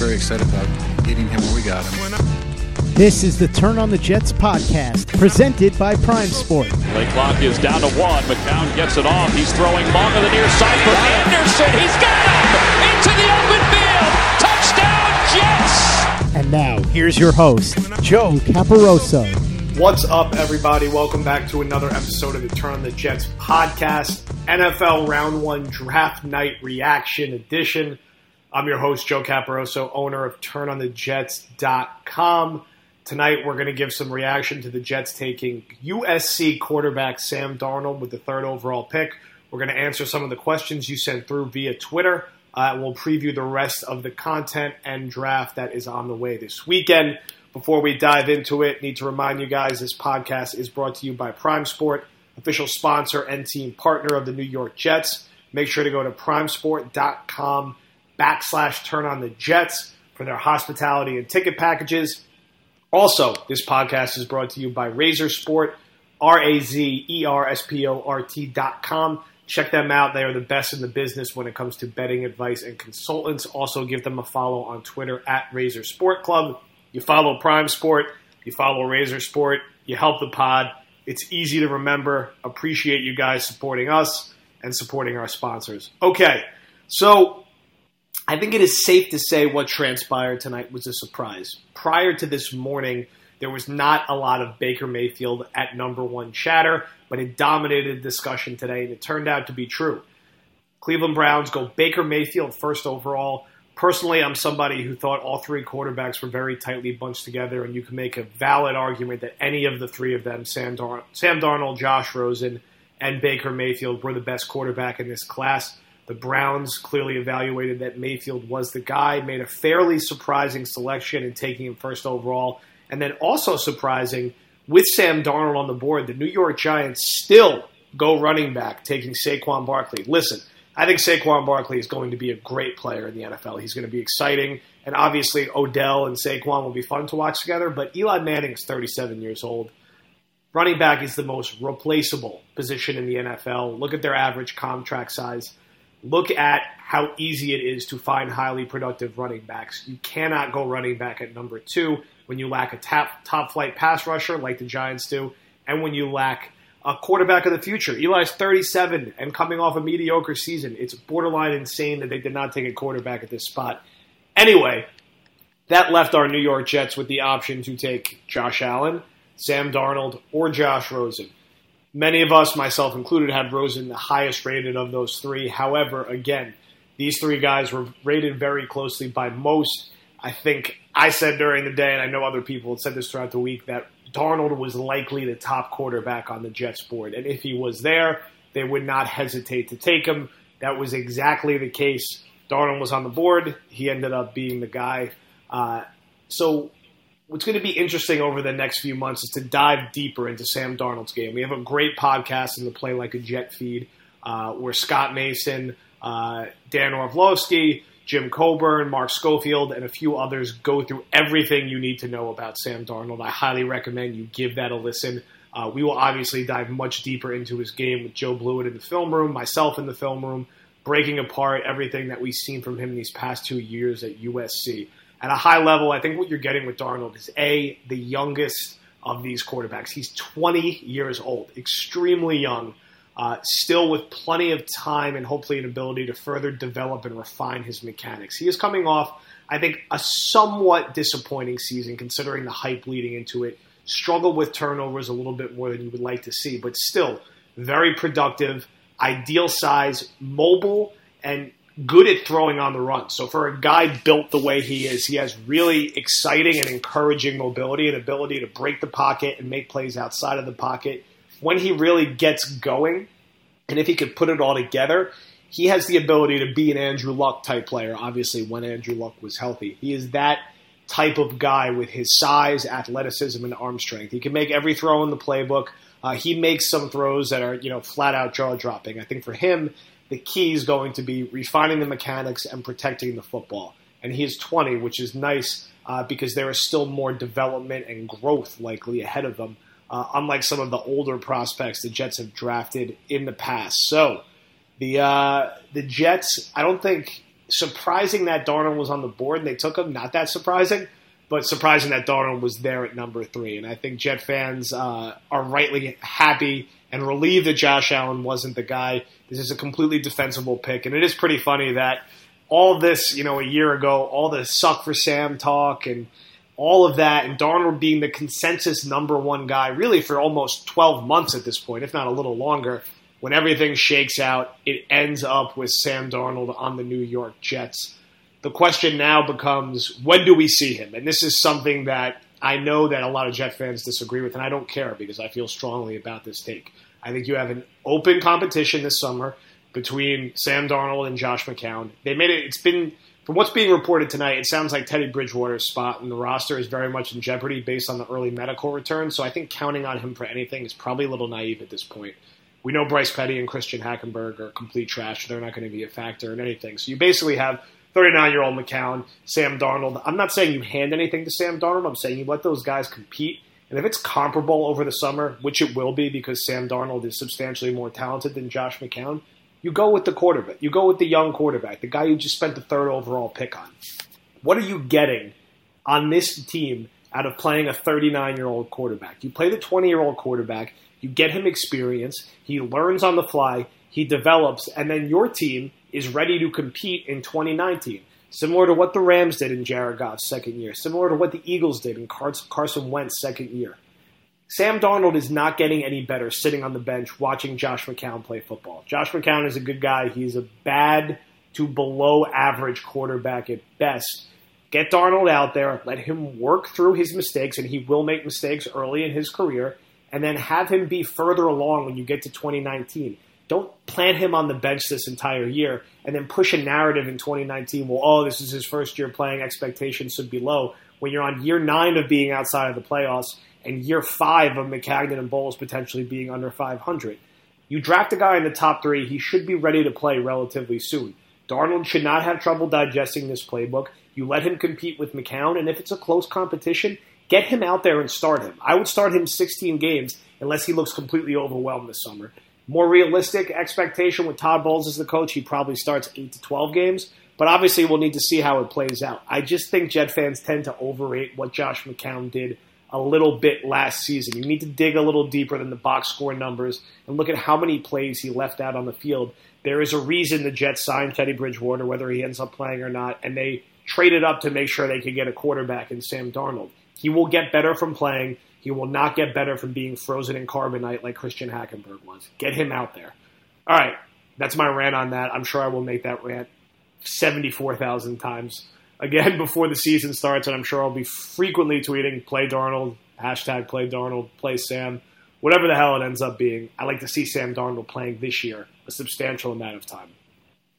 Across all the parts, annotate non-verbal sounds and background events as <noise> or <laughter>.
very excited about getting him where we got him. This is the Turn on the Jets podcast, presented by Prime Sport. Play clock is down to one. McCown gets it off. He's throwing long on the near side for Anderson. He's got him into the open field. Touchdown, Jets! And now, here's your host, Joe Caporoso. What's up, everybody? Welcome back to another episode of the Turn on the Jets podcast, NFL Round 1 Draft Night Reaction Edition. I'm your host, Joe Caporoso, owner of TurnOnTheJets.com. Tonight, we're going to give some reaction to the Jets taking USC quarterback Sam Darnold with the third overall pick. We're going to answer some of the questions you sent through via Twitter. Uh, we'll preview the rest of the content and draft that is on the way this weekend. Before we dive into it, need to remind you guys this podcast is brought to you by Prime Sport, official sponsor and team partner of the New York Jets. Make sure to go to primesport.com backslash turn on the Jets for their hospitality and ticket packages. Also, this podcast is brought to you by Razor Sport, R A Z E R S P O R T dot com. Check them out. They are the best in the business when it comes to betting advice and consultants. Also, give them a follow on Twitter at Razor Sport Club. You follow Prime Sport, you follow Razor Sport, you help the pod. It's easy to remember. Appreciate you guys supporting us and supporting our sponsors. Okay, so I think it is safe to say what transpired tonight was a surprise. Prior to this morning, there was not a lot of Baker Mayfield at number one chatter, but it dominated discussion today, and it turned out to be true. Cleveland Browns go Baker Mayfield first overall. Personally, I'm somebody who thought all three quarterbacks were very tightly bunched together, and you can make a valid argument that any of the three of them, Sam, Dar- Sam Darnold, Josh Rosen, and Baker Mayfield, were the best quarterback in this class. The Browns clearly evaluated that Mayfield was the guy, made a fairly surprising selection in taking him first overall. And then also surprising, with Sam Darnold on the board, the New York Giants still go running back, taking Saquon Barkley. Listen, I think Saquon Barkley is going to be a great player in the NFL. He's going to be exciting. And obviously, Odell and Saquon will be fun to watch together. But Eli Manning is 37 years old. Running back is the most replaceable position in the NFL. Look at their average contract size look at how easy it is to find highly productive running backs. You cannot go running back at number two when you lack a top, top flight pass rusher like the Giants do, and when you lack a quarterback of the future. Eli's 37 and coming off a mediocre season. It's borderline insane that they did not take a quarterback at this spot. Anyway, that left our New York Jets with the option to take Josh Allen, Sam Darnold, or Josh Rosen. Many of us, myself included, had Rosen the highest rated of those three. However, again, these three guys were rated very closely by most. I think I said during the day, and I know other people had said this throughout the week, that Darnold was likely the top quarterback on the Jets board. And if he was there, they would not hesitate to take him. That was exactly the case. Darnold was on the board. He ended up being the guy. Uh, so what's going to be interesting over the next few months is to dive deeper into Sam Darnold's game. We have a great podcast in the Play Like a Jet feed uh, where Scott Mason, uh, Dan Orlovsky, Jim Coburn, Mark Schofield, and a few others go through everything you need to know about Sam Darnold. I highly recommend you give that a listen. Uh, we will obviously dive much deeper into his game with Joe Blewett in the film room, myself in the film room, breaking apart everything that we've seen from him these past two years at USC at a high level, I think what you're getting with Darnold is A, the youngest of these quarterbacks. He's 20 years old, extremely young, uh, still with plenty of time and hopefully an ability to further develop and refine his mechanics. He is coming off, I think, a somewhat disappointing season considering the hype leading into it. Struggled with turnovers a little bit more than you would like to see, but still very productive, ideal size, mobile, and good at throwing on the run. So for a guy built the way he is, he has really exciting and encouraging mobility and ability to break the pocket and make plays outside of the pocket. When he really gets going, and if he could put it all together, he has the ability to be an Andrew Luck type player, obviously, when Andrew Luck was healthy. He is that type of guy with his size, athleticism, and arm strength. He can make every throw in the playbook. Uh, he makes some throws that are, you know, flat out jaw dropping. I think for him, the key is going to be refining the mechanics and protecting the football. And he is 20, which is nice uh, because there is still more development and growth likely ahead of them, uh, unlike some of the older prospects the Jets have drafted in the past. So the uh, the Jets, I don't think surprising that Darnold was on the board and they took him. Not that surprising, but surprising that Darnold was there at number three. And I think Jet fans uh, are rightly happy and relieved that Josh Allen wasn't the guy. This is a completely defensible pick, and it is pretty funny that all this, you know, a year ago, all the suck for Sam talk and all of that, and Darnold being the consensus number one guy, really for almost 12 months at this point, if not a little longer. When everything shakes out, it ends up with Sam Darnold on the New York Jets. The question now becomes when do we see him? And this is something that I know that a lot of Jet fans disagree with, and I don't care because I feel strongly about this take. I think you have an open competition this summer between Sam Darnold and Josh McCown. They made it. It's been from what's being reported tonight. It sounds like Teddy Bridgewater's spot in the roster is very much in jeopardy based on the early medical return. So I think counting on him for anything is probably a little naive at this point. We know Bryce Petty and Christian Hackenberg are complete trash. They're not going to be a factor in anything. So you basically have 39 year old McCown, Sam Darnold. I'm not saying you hand anything to Sam Darnold. I'm saying you let those guys compete. And if it's comparable over the summer, which it will be because Sam Darnold is substantially more talented than Josh McCown, you go with the quarterback. You go with the young quarterback, the guy you just spent the third overall pick on. What are you getting on this team out of playing a 39 year old quarterback? You play the 20 year old quarterback, you get him experience, he learns on the fly, he develops, and then your team is ready to compete in 2019. Similar to what the Rams did in Jared Goff's second year, similar to what the Eagles did in Carson Wentz's second year. Sam Darnold is not getting any better sitting on the bench watching Josh McCown play football. Josh McCown is a good guy. He's a bad to below average quarterback at best. Get Darnold out there, let him work through his mistakes, and he will make mistakes early in his career, and then have him be further along when you get to 2019. Don't plant him on the bench this entire year and then push a narrative in 2019. Well, oh, this is his first year playing. Expectations should be low. When you're on year nine of being outside of the playoffs and year five of Maccagnan and Bowles potentially being under 500, you draft a guy in the top three. He should be ready to play relatively soon. Darnold should not have trouble digesting this playbook. You let him compete with McCown, and if it's a close competition, get him out there and start him. I would start him 16 games unless he looks completely overwhelmed this summer. More realistic expectation with Todd Bowles as the coach, he probably starts 8 to 12 games. But obviously, we'll need to see how it plays out. I just think Jet fans tend to overrate what Josh McCown did a little bit last season. You need to dig a little deeper than the box score numbers and look at how many plays he left out on the field. There is a reason the Jets signed Teddy Bridgewater, whether he ends up playing or not, and they traded up to make sure they could get a quarterback in Sam Darnold. He will get better from playing. He will not get better from being frozen in carbonite like Christian Hackenberg was. Get him out there. All right, that's my rant on that. I'm sure I will make that rant 74,000 times again <laughs> before the season starts, and I'm sure I'll be frequently tweeting play Darnold, hashtag play Darnold, play Sam, whatever the hell it ends up being. I like to see Sam Darnold playing this year a substantial amount of time.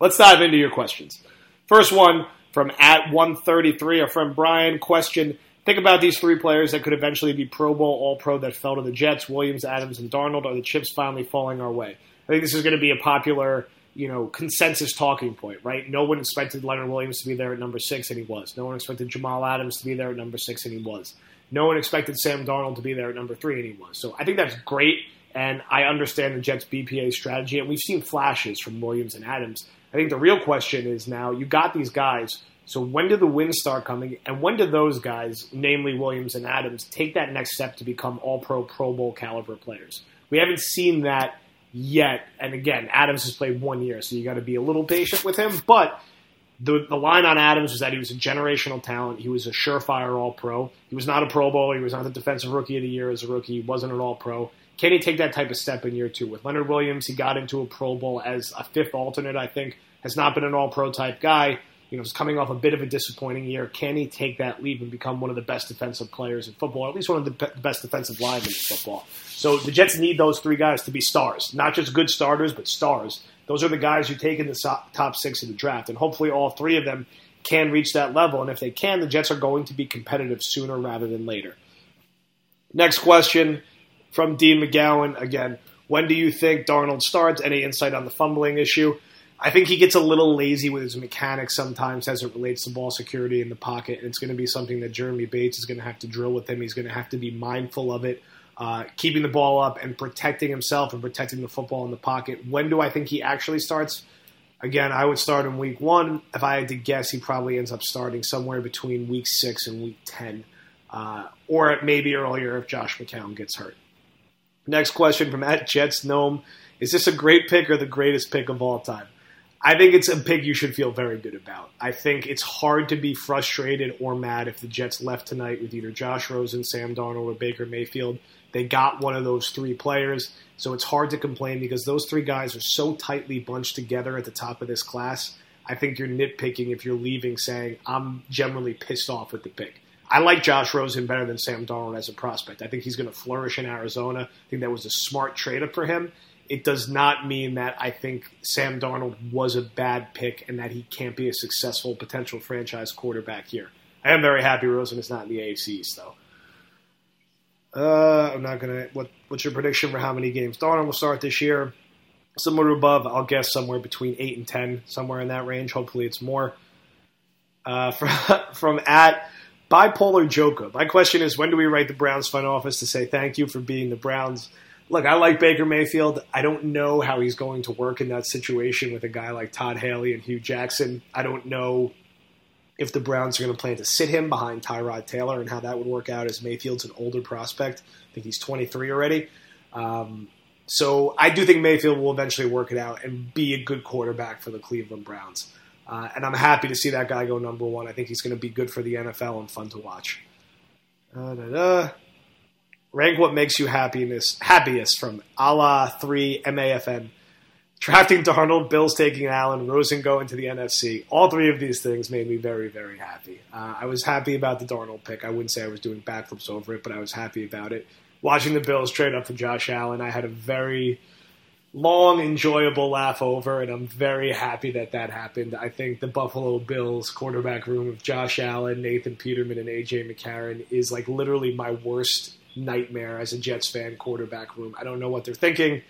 Let's dive into your questions. First one from at 133, our friend Brian. Question Think about these three players that could eventually be Pro Bowl, All Pro that fell to the Jets: Williams, Adams, and Darnold. Are the chips finally falling our way? I think this is going to be a popular, you know, consensus talking point, right? No one expected Leonard Williams to be there at number six, and he was. No one expected Jamal Adams to be there at number six, and he was. No one expected Sam Darnold to be there at number three, and he was. So I think that's great, and I understand the Jets' BPA strategy, and we've seen flashes from Williams and Adams. I think the real question is now you got these guys so when do the wins start coming, and when do those guys, namely Williams and Adams, take that next step to become All-Pro, Pro Bowl caliber players? We haven't seen that yet. And again, Adams has played one year, so you got to be a little patient with him. But the the line on Adams was that he was a generational talent. He was a surefire All-Pro. He was not a Pro Bowl. He was not the Defensive Rookie of the Year as a rookie. He wasn't an All-Pro. Can he take that type of step in year two? With Leonard Williams, he got into a Pro Bowl as a fifth alternate. I think has not been an All-Pro type guy you know, is coming off a bit of a disappointing year. Can he take that leap and become one of the best defensive players in football, or at least one of the best defensive linemen in football? So the Jets need those three guys to be stars, not just good starters, but stars. Those are the guys you take in the top six of the draft, and hopefully all three of them can reach that level. And if they can, the Jets are going to be competitive sooner rather than later. Next question from Dean McGowan again. When do you think Darnold starts? Any insight on the fumbling issue? I think he gets a little lazy with his mechanics sometimes as it relates to ball security in the pocket. And it's going to be something that Jeremy Bates is going to have to drill with him. He's going to have to be mindful of it, uh, keeping the ball up and protecting himself and protecting the football in the pocket. When do I think he actually starts? Again, I would start in week one. If I had to guess, he probably ends up starting somewhere between week six and week 10, uh, or maybe earlier if Josh McCown gets hurt. Next question from at Jets Gnome Is this a great pick or the greatest pick of all time? I think it's a pick you should feel very good about. I think it's hard to be frustrated or mad if the Jets left tonight with either Josh Rosen, Sam Darnold, or Baker Mayfield. They got one of those three players, so it's hard to complain because those three guys are so tightly bunched together at the top of this class. I think you're nitpicking if you're leaving saying, I'm generally pissed off with the pick. I like Josh Rosen better than Sam Darnold as a prospect. I think he's going to flourish in Arizona. I think that was a smart trade up for him it does not mean that I think Sam Darnold was a bad pick and that he can't be a successful potential franchise quarterback here. I am very happy Rosen is not in the AFC though. Uh, I'm not gonna. What What's your prediction for how many games Darnold will start this year? Somewhere above, I'll guess somewhere between eight and ten, somewhere in that range. Hopefully, it's more. Uh, from <laughs> from at bipolar Joker. My question is, when do we write the Browns front office to say thank you for being the Browns? Look, I like Baker Mayfield. I don't know how he's going to work in that situation with a guy like Todd Haley and Hue Jackson. I don't know if the Browns are going to plan to sit him behind Tyrod Taylor and how that would work out as Mayfield's an older prospect. I think he's 23 already. Um, so I do think Mayfield will eventually work it out and be a good quarterback for the Cleveland Browns. Uh, and I'm happy to see that guy go number one. I think he's going to be good for the NFL and fun to watch. Uh, Rank what makes you happiness happiest from Allah three MAFN. Drafting Darnold, Bills taking Allen, Rosen going to the NFC. All three of these things made me very, very happy. Uh, I was happy about the Darnold pick. I wouldn't say I was doing backflips over it, but I was happy about it. Watching the Bills trade up for Josh Allen, I had a very long, enjoyable laugh over, and I'm very happy that that happened. I think the Buffalo Bills quarterback room of Josh Allen, Nathan Peterman, and AJ McCarron is like literally my worst nightmare as a Jets fan quarterback room. I don't know what they're thinking.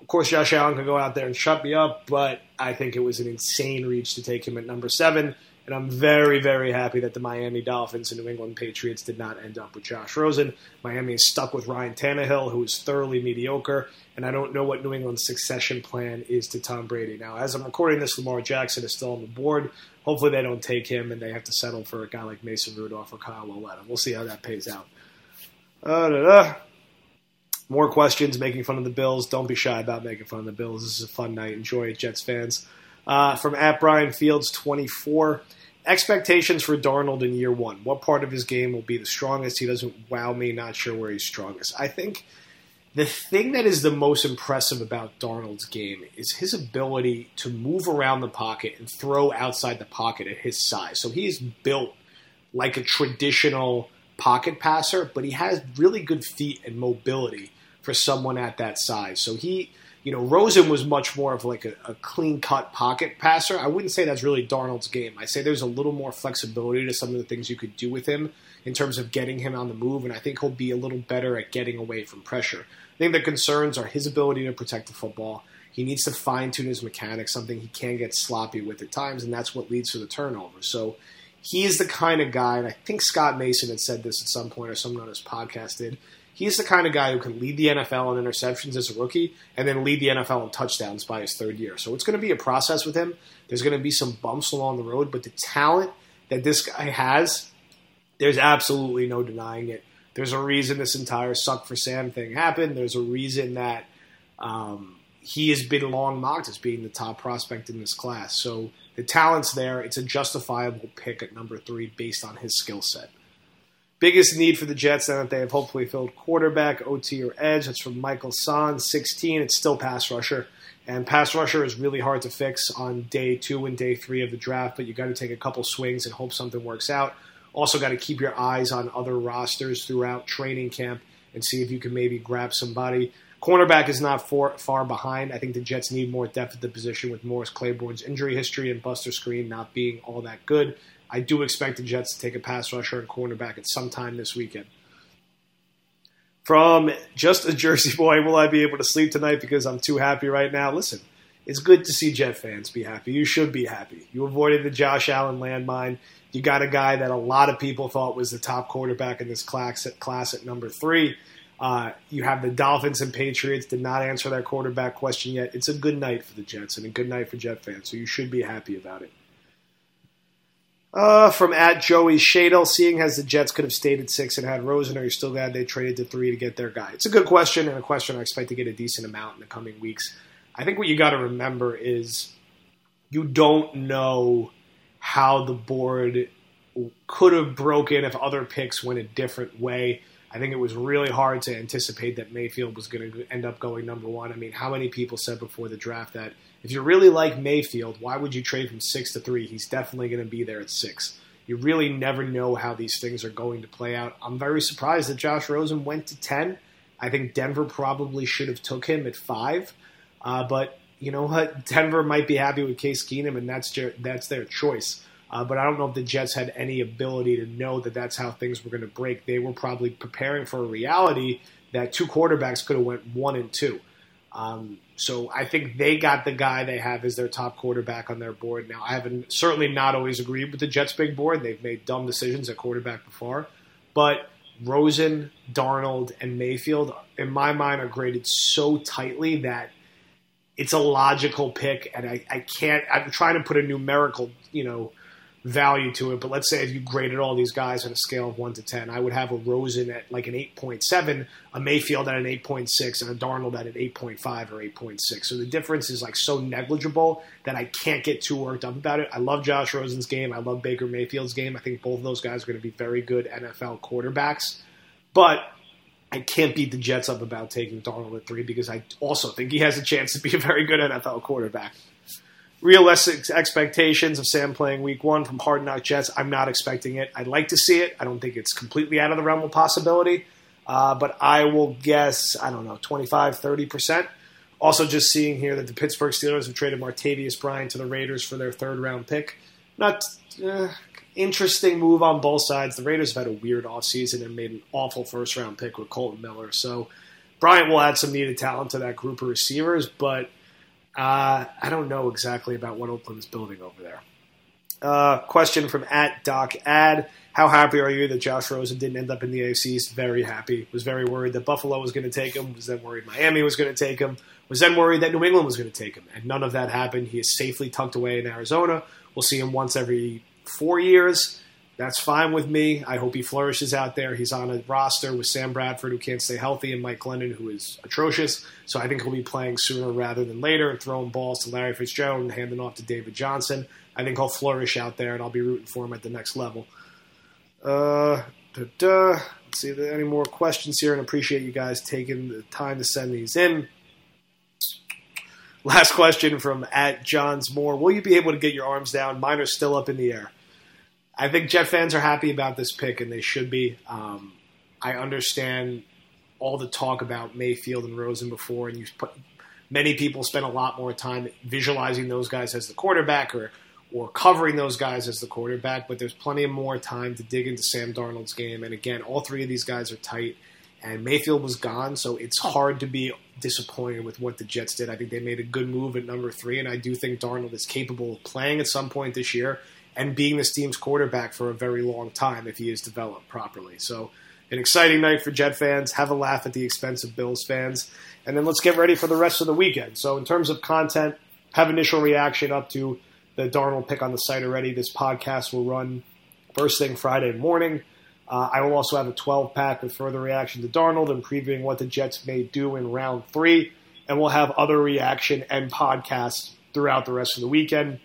Of course, Josh Allen can go out there and shut me up, but I think it was an insane reach to take him at number seven. And I'm very, very happy that the Miami Dolphins and New England Patriots did not end up with Josh Rosen. Miami is stuck with Ryan Tannehill, who is thoroughly mediocre, and I don't know what New England's succession plan is to Tom Brady. Now, as I'm recording this, Lamar Jackson is still on the board. Hopefully, they don't take him and they have to settle for a guy like Mason Rudolph or Kyle Lauletta. We'll see how that pays out. Uh, More questions making fun of the Bills. Don't be shy about making fun of the Bills. This is a fun night. Enjoy it, Jets fans. Uh, from at Brian Fields 24. Expectations for Darnold in year one. What part of his game will be the strongest? He doesn't wow me. Not sure where he's strongest. I think the thing that is the most impressive about Darnold's game is his ability to move around the pocket and throw outside the pocket at his size. So he's built like a traditional pocket passer, but he has really good feet and mobility for someone at that size. So he, you know, Rosen was much more of like a, a clean cut pocket passer. I wouldn't say that's really Darnold's game. I say there's a little more flexibility to some of the things you could do with him in terms of getting him on the move, and I think he'll be a little better at getting away from pressure. I think the concerns are his ability to protect the football. He needs to fine tune his mechanics, something he can get sloppy with at times, and that's what leads to the turnover. So he is the kind of guy, and I think Scott Mason had said this at some point, or someone on his podcast did. He's the kind of guy who can lead the NFL in interceptions as a rookie and then lead the NFL in touchdowns by his third year. So it's going to be a process with him. There's going to be some bumps along the road, but the talent that this guy has, there's absolutely no denying it. There's a reason this entire suck for Sam thing happened. There's a reason that um, he has been long mocked as being the top prospect in this class. So the talent's there. It's a justifiable pick at number three based on his skill set. Biggest need for the Jets now that they have hopefully filled quarterback, OT, or edge. That's from Michael San, 16. It's still pass rusher. And pass rusher is really hard to fix on day two and day three of the draft, but you got to take a couple swings and hope something works out. Also, got to keep your eyes on other rosters throughout training camp and see if you can maybe grab somebody. Cornerback is not far, far behind. I think the Jets need more depth at the position with Morris Claiborne's injury history and Buster Skrine not being all that good. I do expect the Jets to take a pass rusher and cornerback at some time this weekend. From just a Jersey boy, will I be able to sleep tonight because I'm too happy right now? Listen, it's good to see Jet fans be happy. You should be happy. You avoided the Josh Allen landmine. You got a guy that a lot of people thought was the top quarterback in this class at, class at number three. Uh, you have the Dolphins and Patriots did not answer that quarterback question yet. It's a good night for the Jets and a good night for Jet fans, so you should be happy about it. Uh, from at Joey Shadle, seeing as the Jets could have stayed at six and had Rosen, are you still glad they traded to three to get their guy? It's a good question and a question I expect to get a decent amount in the coming weeks. I think what you got to remember is you don't know how the board could have broken if other picks went a different way. I think it was really hard to anticipate that Mayfield was going to end up going number one. I mean, how many people said before the draft that if you really like Mayfield, why would you trade from six to three? He's definitely going to be there at six. You really never know how these things are going to play out. I'm very surprised that Josh Rosen went to 10. I think Denver probably should have took him at five. Uh, but you know what? <laughs> Denver might be happy with Case Keenum, and that's their, that's their choice. Uh, but I don't know if the Jets had any ability to know that that's how things were going to break. They were probably preparing for a reality that two quarterbacks could have went one and two. Um, so I think they got the guy they have as their top quarterback on their board. Now I haven't certainly not always agreed with the Jets' big board. They've made dumb decisions at quarterback before, but Rosen, Darnold, and Mayfield, in my mind, are graded so tightly that it's a logical pick, and I, I can't. I'm trying to put a numerical, you know, value to it. But let's say if you graded all these guys on a scale of one to ten, I would have a Rosen at like an eight point seven, a Mayfield at an eight point six, and a Darnold at an eight point five or eight point six. So the difference is like so negligible that I can't get too worked up about it. I love Josh Rosen's game. I love Baker Mayfield's game. I think both of those guys are going to be very good NFL quarterbacks, but. I can't beat the Jets up about taking Darnold at three because I also think he has a chance to be a very good NFL quarterback realistic expectations of Sam playing week one from Hard Knock Jets. I'm not expecting it. I'd like to see it. I don't think it's completely out of the realm of possibility, uh, but I will guess, I don't know, 25, 30%. Also, just seeing here that the Pittsburgh Steelers have traded Martavis Bryant to the Raiders for their third round pick. Not uh, interesting move on both sides. The Raiders have had a weird offseason and made an awful first round pick with Kolton Miller. So Bryant will add some needed talent to that group of receivers, but uh, I don't know exactly about what Oakland's building over there. Uh, question from at Doc Ad. How happy are you that Josh Rosen didn't end up in the AFC East? Very happy. Was very worried that Buffalo was going to take him. Was then worried Miami was going to take him. Was then worried that New England was going to take him. And none of that happened. He is safely tucked away in Arizona. We'll see him once every four years. That's fine with me. I hope he flourishes out there. He's on a roster with Sam Bradford, who can't stay healthy, and Mike Glennon, who is atrocious. So I think he'll be playing sooner rather than later throwing balls to Larry Fitzgerald and handing off to David Johnson. I think he'll flourish out there, and I'll be rooting for him at the next level. Uh, Let's see if there are any more questions here, and appreciate you guys taking the time to send these in. Last question from at Johns Moore. Will you be able to get your arms down? Mine are still up in the air. I think Jet fans are happy about this pick, and they should be. Um, I understand all the talk about Mayfield and Rosen before, and you put, many people spend a lot more time visualizing those guys as the quarterback or or covering those guys as the quarterback. But there's plenty of more time to dig into Sam Darnold's game, and again, all three of these guys are tight. And Mayfield was gone, so it's oh. hard to be disappointed with what the Jets did. I think they made a good move at number three, and I do think Darnold is capable of playing at some point this year and being this team's quarterback for a very long time if he is developed properly. So, an exciting night for Jet fans. Have a laugh at the expense of Bills fans. And then let's get ready for the rest of the weekend. So, in terms of content, have initial reaction up to the Darnold pick on the site already. This podcast will run first thing Friday morning. Uh, I will also have a 12 pack with further reaction to Darnold and previewing what the Jets may do in round three. And we'll have other reaction and podcasts throughout the rest of the weekend.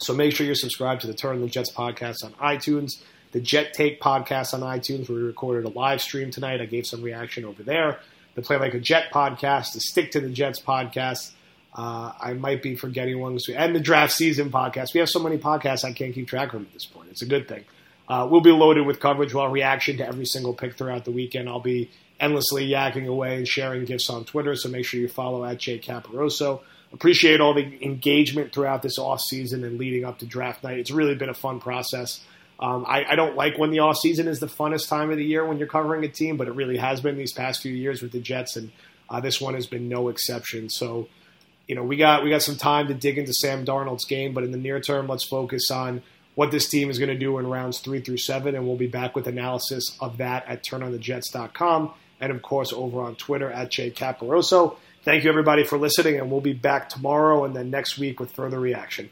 So make sure you're subscribed to the Turn the Jets podcast on iTunes, the Jet Take podcast on iTunes, where we recorded a live stream tonight. I gave some reaction over there. The Play Like a Jet podcast, the Stick to the Jets podcast. Uh, I might be forgetting ones, and the Draft Season podcast. We have so many podcasts I can't keep track of them at this point. It's a good thing. Uh, we'll be loaded with coverage, while reaction to every single pick throughout the weekend. I'll be endlessly yakking away and sharing gifts on Twitter, so make sure you follow at Jay Caporoso appreciate all the engagement throughout this off season and leading up to draft night. It's really been a fun process. Um, I, I, don't like when the off season is the funnest time of the year when you're covering a team, but it really has been these past few years with the Jets, and uh, this one has been no exception. So, you know, we got we got some time to dig into Sam Darnold's game, but in the near term, let's focus on what this team is going to do in rounds three through seven, and we'll be back with analysis of that at turnonthejets.com and of course over on Twitter at Jay Caporoso. Thank you everybody for listening, and we'll be back tomorrow and then next week with further reaction.